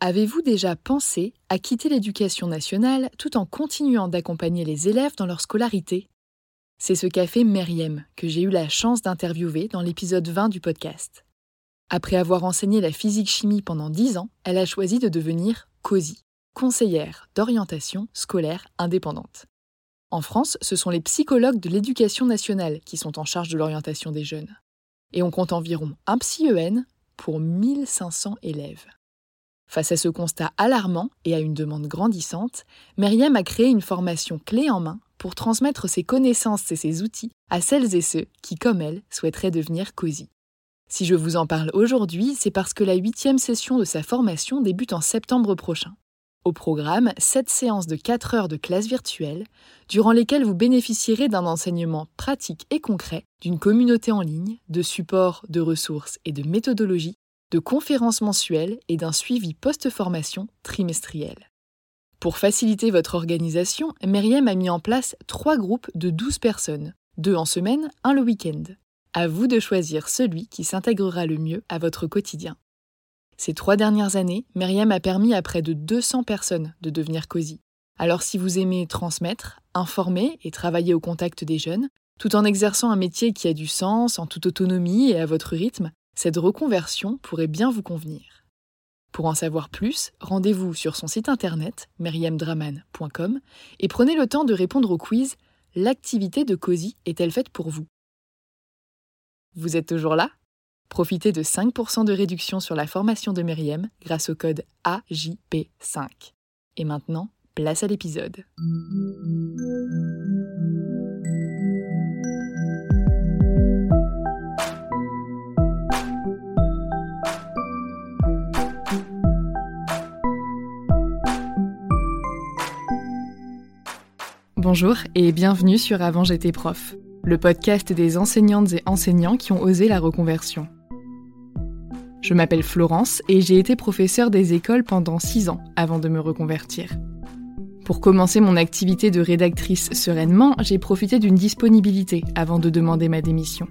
Avez-vous déjà pensé à quitter l'éducation nationale tout en continuant d'accompagner les élèves dans leur scolarité? C'est ce qu'a fait Meriem, que j'ai eu la chance d'interviewer dans l'épisode 20 du podcast. Après avoir enseigné la physique-chimie pendant 10 ans, elle a choisi de devenir COSI, conseillère d'orientation scolaire indépendante. En France, ce sont les psychologues de l'éducation nationale qui sont en charge de l'orientation des jeunes. Et on compte environ un psy-EN pour 1500 élèves. Face à ce constat alarmant et à une demande grandissante, Myriam a créé une formation clé en main pour transmettre ses connaissances et ses outils à celles et ceux qui, comme elle, souhaiteraient devenir COSI. Si je vous en parle aujourd'hui, c'est parce que la huitième session de sa formation débute en septembre prochain. Au programme, sept séances de 4 heures de classe virtuelle, durant lesquelles vous bénéficierez d'un enseignement pratique et concret, d'une communauté en ligne, de supports, de ressources et de méthodologies de conférences mensuelles et d'un suivi post-formation trimestriel. Pour faciliter votre organisation, Myriam a mis en place trois groupes de 12 personnes, deux en semaine, un le week-end. À vous de choisir celui qui s'intégrera le mieux à votre quotidien. Ces trois dernières années, Myriam a permis à près de 200 personnes de devenir COSI. Alors si vous aimez transmettre, informer et travailler au contact des jeunes, tout en exerçant un métier qui a du sens, en toute autonomie et à votre rythme, cette reconversion pourrait bien vous convenir. Pour en savoir plus, rendez-vous sur son site internet meriemdraman.com et prenez le temps de répondre au quiz L'activité de COSI est-elle faite pour vous? Vous êtes toujours là? Profitez de 5% de réduction sur la formation de Meriem grâce au code AJP5. Et maintenant, place à l'épisode. Bonjour et bienvenue sur Avant j'étais prof, le podcast des enseignantes et enseignants qui ont osé la reconversion. Je m'appelle Florence et j'ai été professeure des écoles pendant 6 ans avant de me reconvertir. Pour commencer mon activité de rédactrice sereinement, j'ai profité d'une disponibilité avant de demander ma démission.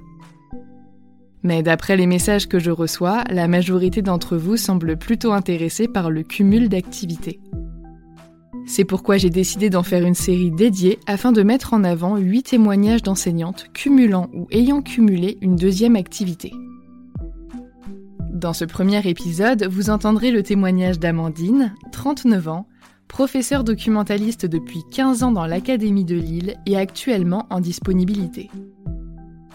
Mais d'après les messages que je reçois, la majorité d'entre vous semble plutôt intéressée par le cumul d'activités. C'est pourquoi j'ai décidé d'en faire une série dédiée afin de mettre en avant 8 témoignages d'enseignantes cumulant ou ayant cumulé une deuxième activité. Dans ce premier épisode, vous entendrez le témoignage d'Amandine, 39 ans, professeure documentaliste depuis 15 ans dans l'Académie de Lille et actuellement en disponibilité.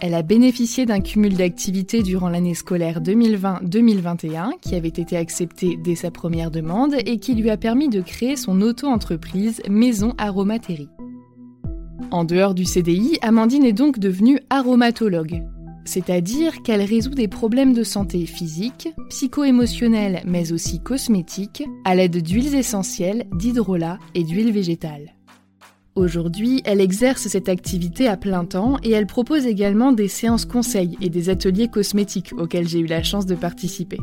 Elle a bénéficié d'un cumul d'activités durant l'année scolaire 2020-2021 qui avait été accepté dès sa première demande et qui lui a permis de créer son auto-entreprise Maison Aromatérie. En dehors du CDI, Amandine est donc devenue aromatologue, c'est-à-dire qu'elle résout des problèmes de santé physique, psycho-émotionnelle mais aussi cosmétique à l'aide d'huiles essentielles, d'hydrolat et d'huiles végétales. Aujourd'hui, elle exerce cette activité à plein temps et elle propose également des séances conseils et des ateliers cosmétiques auxquels j'ai eu la chance de participer.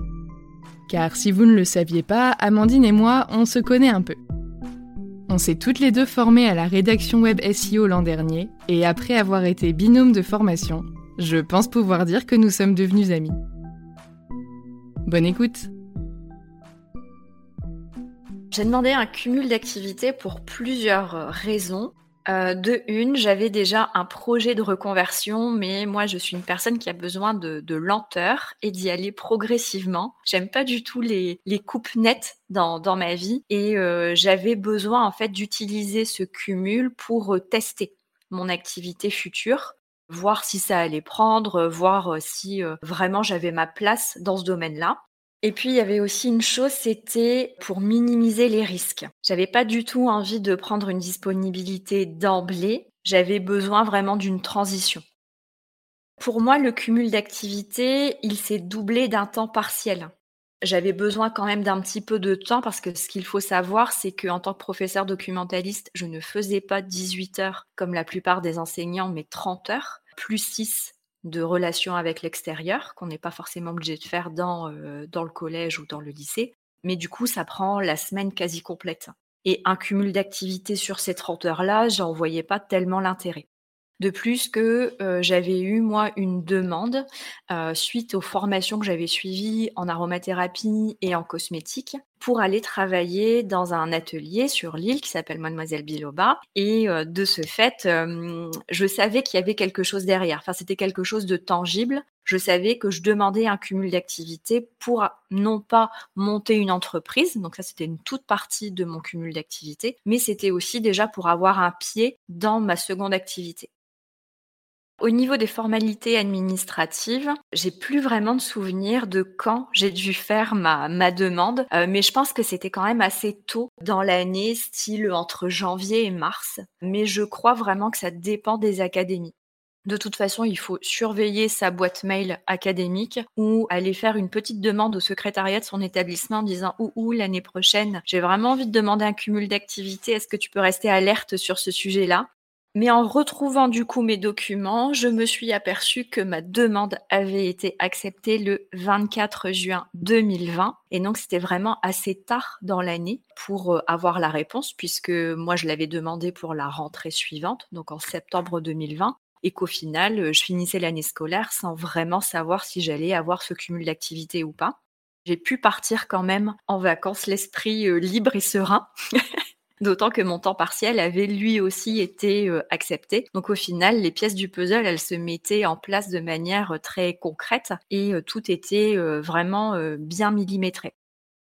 Car si vous ne le saviez pas, Amandine et moi, on se connaît un peu. On s'est toutes les deux formées à la rédaction web SEO l'an dernier et après avoir été binôme de formation, je pense pouvoir dire que nous sommes devenus amis. Bonne écoute j'ai demandé un cumul d'activités pour plusieurs euh, raisons. Euh, de une, j'avais déjà un projet de reconversion, mais moi, je suis une personne qui a besoin de, lenteur et d'y aller progressivement. J'aime pas du tout les, coupes nettes dans, ma vie et euh, j'avais besoin en fait d'utiliser ce cumul pour tester mon activité future, voir si ça allait prendre, voir si vraiment j'avais ma place dans ce domaine-là. Et puis il y avait aussi une chose, c'était pour minimiser les risques. J'avais pas du tout envie de prendre une disponibilité d'emblée, j'avais besoin vraiment d'une transition. Pour moi, le cumul d'activités, il s'est doublé d'un temps partiel. J'avais besoin quand même d'un petit peu de temps parce que ce qu'il faut savoir, c'est qu'en tant que professeur documentaliste, je ne faisais pas 18 heures comme la plupart des enseignants, mais 30 heures, plus 6 de relations avec l'extérieur, qu'on n'est pas forcément obligé de faire dans, euh, dans le collège ou dans le lycée. Mais du coup, ça prend la semaine quasi complète. Et un cumul d'activités sur ces 30 heures-là, j'en voyais pas tellement l'intérêt. De plus que euh, j'avais eu, moi, une demande euh, suite aux formations que j'avais suivies en aromathérapie et en cosmétique pour aller travailler dans un atelier sur l'île qui s'appelle Mademoiselle Biloba. Et euh, de ce fait, euh, je savais qu'il y avait quelque chose derrière. Enfin, c'était quelque chose de tangible. Je savais que je demandais un cumul d'activités pour non pas monter une entreprise, donc ça c'était une toute partie de mon cumul d'activités, mais c'était aussi déjà pour avoir un pied dans ma seconde activité. Au niveau des formalités administratives, j'ai plus vraiment de souvenir de quand j'ai dû faire ma, ma demande, euh, mais je pense que c'était quand même assez tôt dans l'année, style entre janvier et mars. Mais je crois vraiment que ça dépend des académies. De toute façon, il faut surveiller sa boîte mail académique ou aller faire une petite demande au secrétariat de son établissement en disant ou ou l'année prochaine, j'ai vraiment envie de demander un cumul d'activités, est-ce que tu peux rester alerte sur ce sujet-là? Mais en retrouvant du coup mes documents, je me suis aperçue que ma demande avait été acceptée le 24 juin 2020. Et donc c'était vraiment assez tard dans l'année pour euh, avoir la réponse, puisque moi je l'avais demandé pour la rentrée suivante, donc en septembre 2020 et qu'au final, euh, je finissais l'année scolaire sans vraiment savoir si j'allais avoir ce cumul d'activités ou pas. J'ai pu partir quand même en vacances l'esprit euh, libre et serein. D'autant que mon temps partiel avait lui aussi été euh, accepté. Donc au final, les pièces du puzzle, elles se mettaient en place de manière euh, très concrète et euh, tout était vraiment bien millimétré.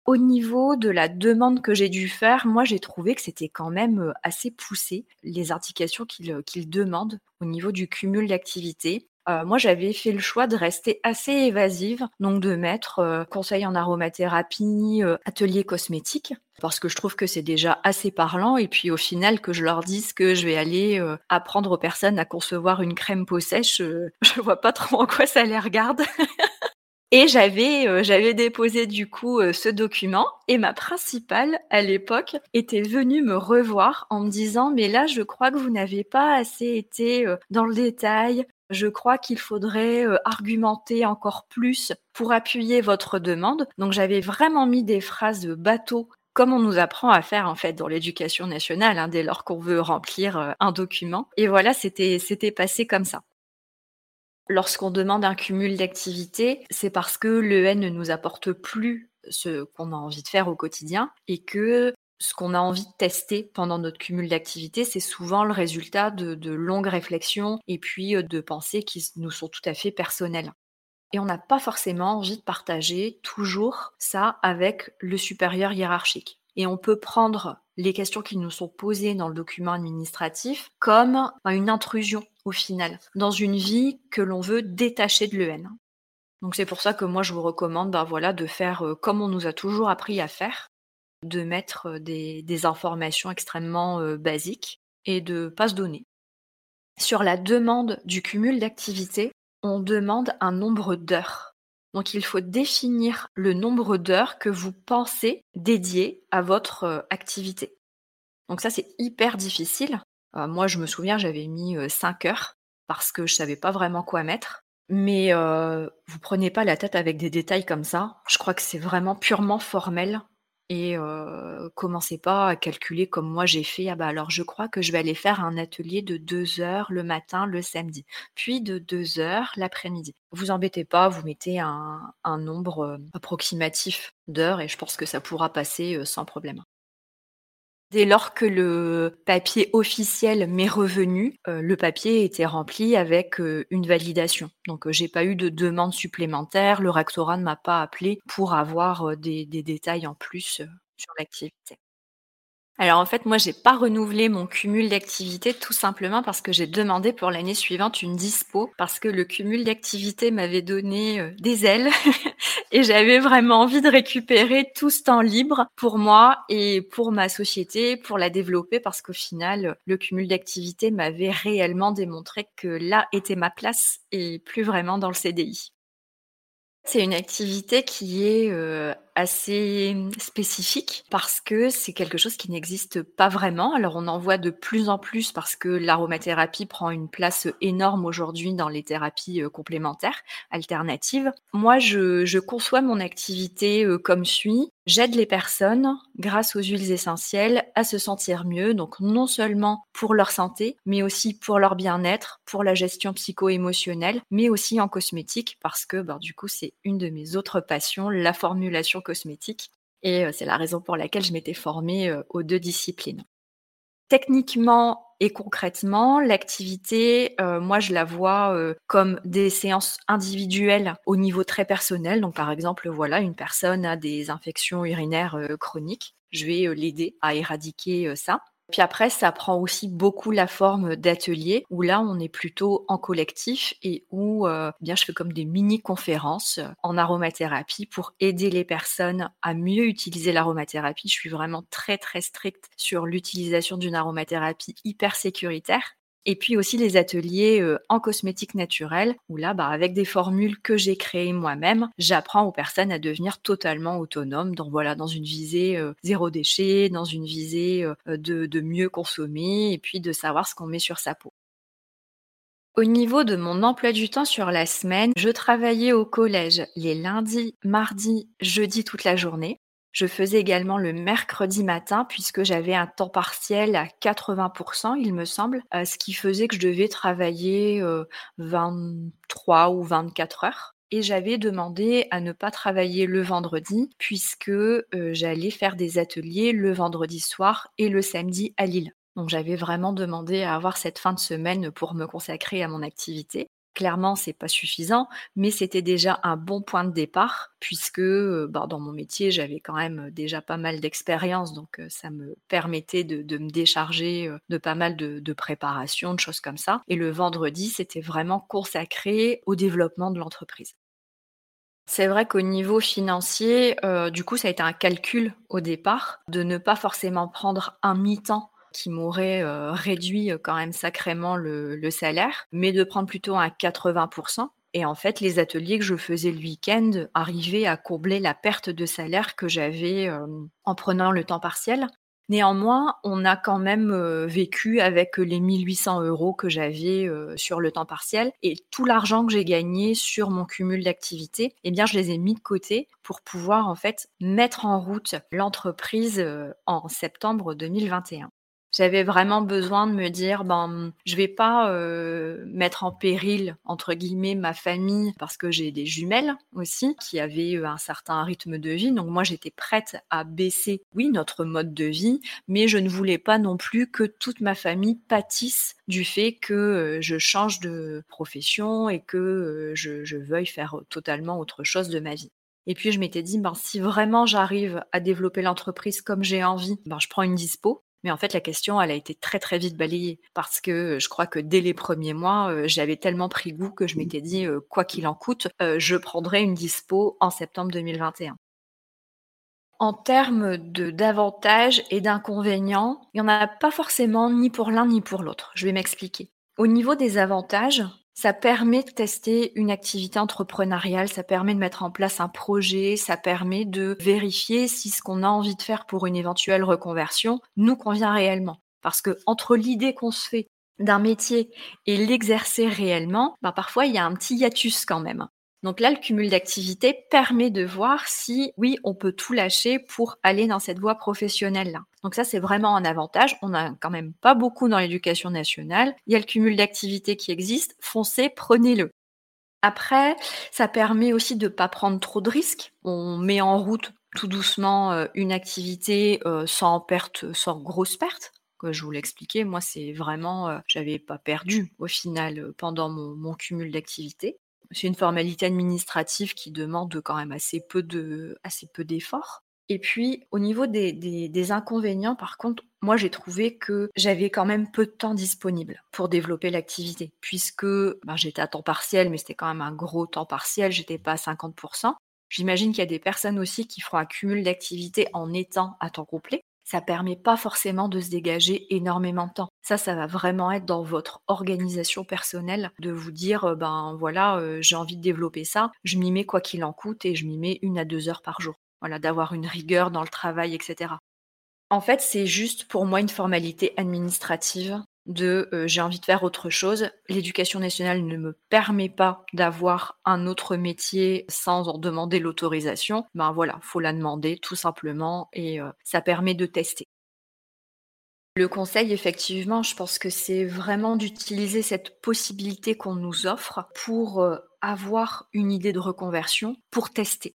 Au niveau de la demande que j'ai dû faire, moi j'ai trouvé que c'était quand même assez poussé, les indications qu'il demande au niveau du cumul d'activités. Euh, moi, j'avais fait le choix de rester assez évasive, donc de mettre euh, conseil en aromathérapie, euh, atelier cosmétique, parce que je trouve que c'est déjà assez parlant. Et puis au final, que je leur dise que je vais aller apprendre aux personnes à concevoir une crème peau sèche, je vois pas trop en quoi ça les regarde. Et j'avais j'avais déposé du coup ce document et ma principale à l'époque était venue me revoir en me disant mais là je crois que vous n'avez pas assez été dans le détail, je crois qu'il faudrait euh, argumenter encore plus pour appuyer votre demande. Donc j'avais vraiment mis des phrases bateau comme on nous apprend à faire en fait dans l'éducation nationale hein, dès lors qu'on veut remplir euh, un document. Et voilà, c'était c'était passé comme ça. Lorsqu'on demande un cumul d'activités, c'est parce que l'EN ne nous apporte plus ce qu'on a envie de faire au quotidien et que ce qu'on a envie de tester pendant notre cumul d'activités, c'est souvent le résultat de, longues réflexions et puis euh, de pensées qui nous sont tout à fait personnelles. Et on n'a pas forcément envie de partager toujours ça avec le supérieur hiérarchique. Et on peut prendre les questions qui nous sont posées dans le document administratif comme une intrusion au final, dans une vie que l'on veut détacher de l'EN. Donc c'est pour ça que moi je vous recommande ben voilà, de faire euh, comme on nous a toujours appris à faire, de mettre des, informations extrêmement basiques et de pas se donner. Sur la demande du cumul d'activités, on demande un nombre d'heures. Donc il faut définir le nombre d'heures que vous pensez dédier à votre activité. Donc ça c'est hyper difficile. moi je me souviens j'avais mis 5 heures parce que je savais pas vraiment quoi mettre. Mais vous prenez pas la tête avec des détails comme ça. Je crois que c'est vraiment purement formel et commencez pas à calculer comme moi j'ai fait: «Ah bah, alors je crois que je vais aller faire un atelier de 2 heures le matin, le samedi, puis de 2 heures l'après-midi». Vous embêtez pas, vous mettez un nombre, approximatif d'heures et je pense que ça pourra passer, sans problème. Dès lors que le papier officiel m'est revenu, euh, le papier était rempli avec euh, une validation. Donc euh, j'ai pas eu de demande supplémentaire, le rectorat ne m'a pas appelé pour avoir des, des détails en plus sur l'activité. Alors en fait, moi, j'ai pas renouvelé mon cumul d'activités tout simplement parce que j'ai demandé pour l'année suivante une dispo parce que le cumul d'activités m'avait donné euh, des ailes et j'avais vraiment envie de récupérer tout ce temps libre pour moi et pour ma société, pour la développer parce qu'au final, le cumul d'activités m'avait réellement démontré que là était ma place et plus vraiment dans le CDI. C'est une activité qui est euh, assez spécifique parce que c'est quelque chose qui n'existe pas vraiment. Alors on en voit de plus en plus parce que l'aromathérapie prend une place énorme aujourd'hui dans les thérapies euh, complémentaires alternatives. Moi, je, conçois mon activité euh, comme suit. J'aide les personnes, grâce aux huiles essentielles, à se sentir mieux, donc non seulement pour leur santé, mais aussi pour leur bien-être, pour la gestion psycho-émotionnelle, mais aussi en cosmétique, parce que bah, du coup, c'est une de mes autres passions, la formulation cosmétique. Et c'est la raison pour laquelle je m'étais formée aux deux disciplines. Techniquement et concrètement, l'activité, moi je la vois comme des séances individuelles au niveau très personnel. Donc par exemple, voilà, une personne a des infections urinaires chroniques. Je vais l'aider à éradiquer ça. Puis après, ça prend aussi beaucoup la forme d'ateliers où là, on est plutôt en collectif et où euh, bien je fais comme des mini-conférences en aromathérapie pour aider les personnes à mieux utiliser l'aromathérapie. Je suis vraiment très très stricte sur l'utilisation d'une aromathérapie hyper sécuritaire et puis aussi les ateliers en cosmétique naturelle, où là, bah, avec des formules que j'ai créées moi-même, j'apprends aux personnes à devenir totalement autonomes, dans, voilà, dans une visée zéro déchet, dans une visée de, de mieux consommer, et puis de savoir ce qu'on met sur sa peau. Au niveau de mon emploi du temps sur la semaine, je travaillais au collège les lundis, mardis, jeudis toute la journée. Je faisais également le mercredi matin puisque j'avais un temps partiel à 80% il me semble, euh, ce qui faisait que je devais travailler, 23 euh, ou 24 heures et j'avais demandé à ne pas travailler le vendredi puisque, euh, j'allais faire des ateliers le vendredi soir et le samedi à Lille. Donc j'avais vraiment demandé à avoir cette fin de semaine pour me consacrer à mon activité. Clairement, c'est pas suffisant, mais c'était déjà un bon point de départ puisque bah, dans mon métier, j'avais quand même déjà pas mal d'expérience, donc ça me permettait de, me décharger de pas mal de, de préparation, de choses comme ça. Et le vendredi, c'était vraiment consacré au développement de l'entreprise. C'est vrai qu'au niveau financier, du coup, ça a été un calcul au départ de ne pas forcément prendre un mi-temps qui m'aurait réduit quand même sacrément le, salaire, mais de prendre plutôt un 80%. Et en fait, les ateliers que je faisais le week-end arrivaient à combler la perte de salaire que j'avais en prenant le temps partiel. Néanmoins, on a quand même vécu avec les 1800 euros que j'avais sur le temps partiel et tout l'argent que j'ai gagné sur mon cumul d'activités, eh bien, je les ai mis de côté pour pouvoir en fait mettre en route l'entreprise en septembre 2021. J'avais vraiment besoin de me dire, ben, je vais pas mettre en péril entre guillemets ma famille parce que j'ai des jumelles aussi qui avaient un certain rythme de vie. Donc moi j'étais prête à baisser, oui, notre mode de vie, mais je ne voulais pas non plus que toute ma famille pâtisse du fait que je change de profession et que je, je veuille faire totalement autre chose de ma vie. Et puis je m'étais dit, ben, si vraiment j'arrive à développer l'entreprise comme j'ai envie, ben, je prends une dispo mais en fait, la question, elle a été très très vite balayée parce que je crois que dès les premiers mois, euh, j'avais tellement pris goût que je mmh. m'étais dit, euh, quoi qu'il en coûte, euh, je prendrai une dispo en septembre 2021. En termes de d'avantages et d'inconvénients, il n'y en a pas forcément ni pour l'un ni pour l'autre. Je vais m'expliquer. Au niveau des avantages, ça permet de tester une activité entrepreneuriale, ça permet de mettre en place un projet, ça permet de vérifier si ce qu'on a envie de faire pour une éventuelle reconversion nous convient réellement. Parce que entre l'idée qu'on se fait d'un métier et l'exercer réellement, bah parfois il y a un petit hiatus quand même. Donc là, le cumul d'activités permet de voir si, oui, on peut tout lâcher pour aller dans cette voie professionnelle-là. Donc ça, c'est vraiment un avantage. On n'a quand même pas beaucoup dans l'éducation nationale. Il y a le cumul d'activités qui existe. Foncez, prenez-le. Après, ça permet aussi de ne pas prendre trop de risques. On met en route tout doucement euh, une activité euh, sans perte, sans grosse perte. Que je vous l'expliquais, moi, c'est vraiment, euh, j'avais pas perdu au final pendant mon, mon cumul d'activités. C'est une formalité administrative qui demande quand même assez peu d'efforts. Et puis, au niveau des, des, inconvénients, par contre, moi, j'ai trouvé que j'avais quand même peu de temps disponible pour développer l'activité, puisque ben, j'étais à temps partiel, mais c'était quand même un gros temps partiel, j'étais pas à 50%. J'imagine qu'il y a des personnes aussi qui feront un cumul d'activités en étant à temps complet ça permet pas forcément de se dégager énormément de temps. Ça, ça va vraiment être dans votre organisation personnelle de vous dire, euh, ben voilà, euh, j'ai envie de développer ça, je m'y mets quoi qu'il en coûte et je m'y mets une à deux heures par jour. Voilà, d'avoir une rigueur dans le travail, etc. En fait, c'est juste pour moi une formalité administrative de j'ai envie de faire autre chose. L'éducation nationale ne me permet pas d'avoir un autre métier sans en demander l'autorisation. Ben voilà, faut la demander tout simplement et ça permet de tester. Le conseil, effectivement, je pense que c'est vraiment d'utiliser cette possibilité qu'on nous offre pour avoir une idée de reconversion, pour tester.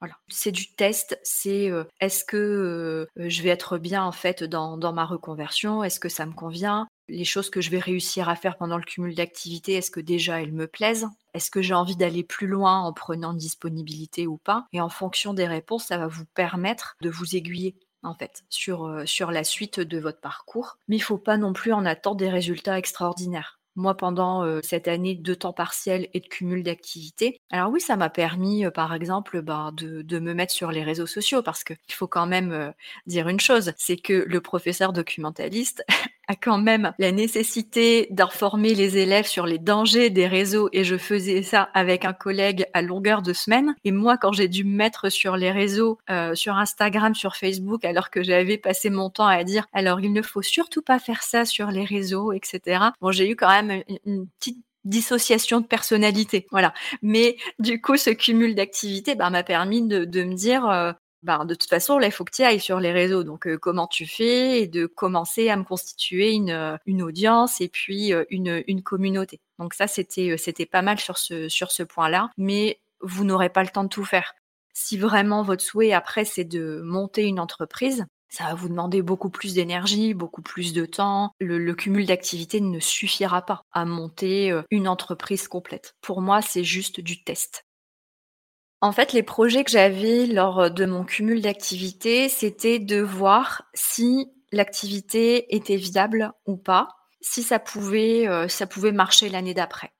Voilà. C'est du test, c'est est-ce que je vais être bien en fait dans, dans ma reconversion, est-ce que ça me convient, les choses que je vais réussir à faire pendant le cumul d'activités, est-ce que déjà elles me plaisent? Est-ce que j'ai envie d'aller plus loin en prenant disponibilité ou pas? Et en fonction des réponses, ça va vous permettre de vous aiguiller en fait sur, euh, sur la suite de votre parcours. Mais il ne faut pas non plus en attendre des résultats extraordinaires. Moi, pendant euh, cette année de temps partiel et de cumul d'activités, alors oui, ça m'a permis, euh, par exemple, bah, de, de, me mettre sur les réseaux sociaux parce qu'il faut quand même dire une chose, c'est que le professeur documentaliste, a quand même la nécessité d'informer les élèves sur les dangers des réseaux et je faisais ça avec un collègue à longueur de semaine. Et moi, quand j'ai dû me mettre sur les réseaux, euh, sur Instagram, sur Facebook, alors que j'avais passé mon temps à dire alors il ne faut surtout pas faire ça sur les réseaux, etc. Bon, j'ai eu quand même une, petite dissociation de personnalité, voilà. Mais du coup, ce cumul d'activités bah, m'a permis de, de, me dire, euh, ben, de toute façon, là, il faut que tu ailles sur les réseaux. Donc, euh, comment tu fais et de commencer à me constituer une, euh, audience et puis euh, une, communauté. Donc, ça, c'était, pas mal sur ce, point-là. Mais vous n'aurez pas le temps de tout faire. Si vraiment votre souhait après, c'est de monter une entreprise, ça va vous demander beaucoup plus d'énergie, beaucoup plus de temps. Le cumul d'activités ne suffira pas à monter une entreprise complète. Pour moi, c'est juste du test. En fait, les projets que j'avais lors euh, de mon cumul d'activités, c'était de voir si l'activité était viable ou pas, si ça pouvait, euh, ça pouvait marcher l'année d'après.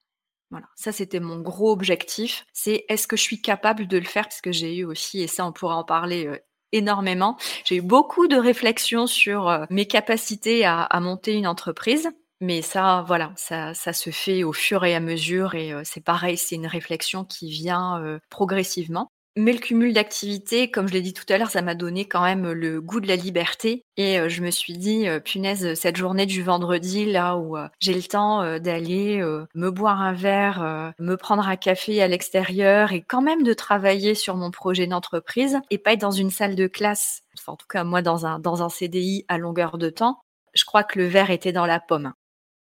Voilà, ça c'était mon gros objectif. C'est est-ce que je suis capable de le faire? Parce que j'ai eu aussi, et ça on pourra en parler euh, énormément, j'ai eu beaucoup de réflexions sur mes capacités à monter une entreprise. Mais ça, voilà, ça, ça se fait au fur et à mesure et c'est pareil, c'est une réflexion qui vient progressivement. Mais le cumul d'activités, comme je l'ai dit tout à l'heure, ça m'a donné quand même le goût de la liberté. Et je me suis dit, punaise, cette journée du vendredi, là où j'ai le temps d'aller me boire un verre, me prendre un café à l'extérieur et quand même de travailler sur mon projet d'entreprise et pas être dans une salle de classe, enfin en tout cas moi dans un, dans un CDI à longueur de temps, je crois que le verre était dans la pomme.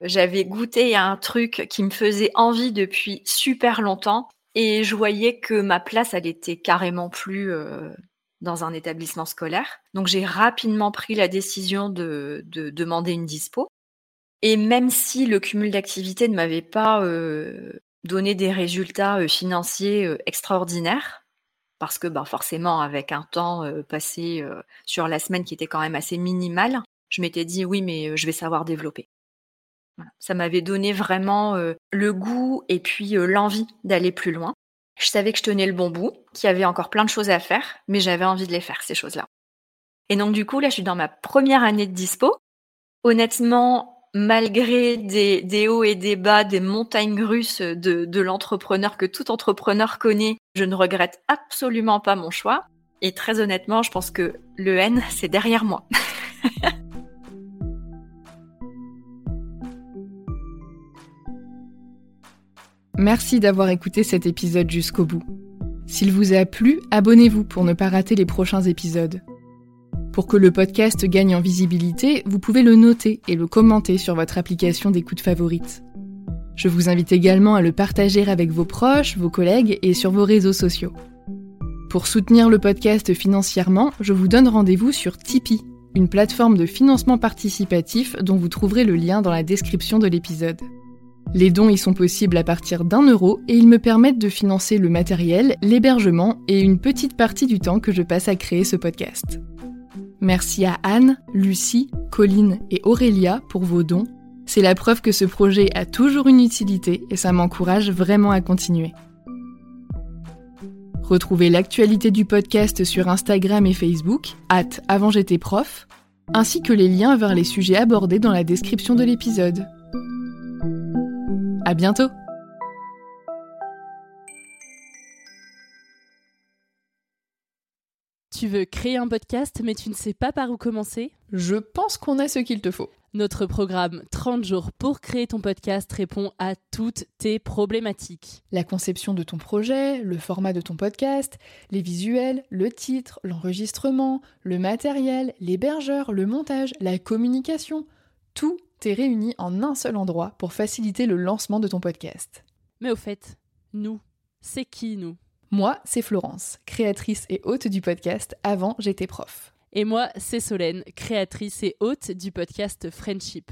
J'avais goûté à un truc qui me faisait envie depuis super longtemps et je voyais que ma place, elle était carrément plus euh, dans un établissement scolaire. Donc j'ai rapidement pris la décision de, demander une dispo. Et même si le cumul d'activités ne m'avait pas euh, donné des résultats euh, financiers extraordinaires, parce que bah, forcément avec un temps passé sur la semaine qui était quand même assez minimal, je m'étais dit oui mais je vais savoir développer. Ça m'avait donné vraiment le goût et puis l'envie d'aller plus loin. Je savais que je tenais le bon bout, qu'il y avait encore plein de choses à faire, mais j'avais envie de les faire, ces choses-là. Et donc du coup, là, je suis dans ma première année de dispo. Honnêtement, malgré des, hauts et des bas, des montagnes russes de, de l'entrepreneur que tout entrepreneur connaît, je ne regrette absolument pas mon choix. Et très honnêtement, je pense que le N, c'est derrière moi. Merci d'avoir écouté cet épisode jusqu'au bout. S'il vous a plu, abonnez-vous pour ne pas rater les prochains épisodes. Pour que le podcast gagne en visibilité, vous pouvez le noter et le commenter sur votre application d'écoute favorite. Je vous invite également à le partager avec vos proches, vos collègues et sur vos réseaux sociaux. Pour soutenir le podcast financièrement, je vous donne rendez-vous sur Tipeee, une plateforme de financement participatif dont vous trouverez le lien dans la description de l'épisode. Les dons y sont possibles à partir d'un euro et ils me permettent de financer le matériel, l'hébergement et une petite partie du temps que je passe à créer ce podcast. Merci à Anne, Lucie, Colline et Aurélia pour vos dons. C'est la preuve que ce projet a toujours une utilité et ça m'encourage vraiment à continuer. Retrouvez l'actualité du podcast sur Instagram et Facebook, at avant j'étais prof, ainsi que les liens vers les sujets abordés dans la description de l'épisode. À bientôt Tu veux créer un podcast mais tu ne sais pas par où commencer? Je pense qu'on a ce qu'il te faut. Notre programme 30 jours pour créer ton podcast répond à toutes tes problématiques. La conception de ton projet, le format de ton podcast, les visuels, le titre, l'enregistrement, le matériel, l'hébergeur, le montage, la communication, tout est réuni en un seul endroit pour faciliter le lancement de ton podcast. Mais au fait, nous, c'est qui nous? Moi, c'est Florence, créatrice et hôte du podcast Avant j'étais prof. Et moi, c'est Solène, créatrice et hôte du podcast Friendship.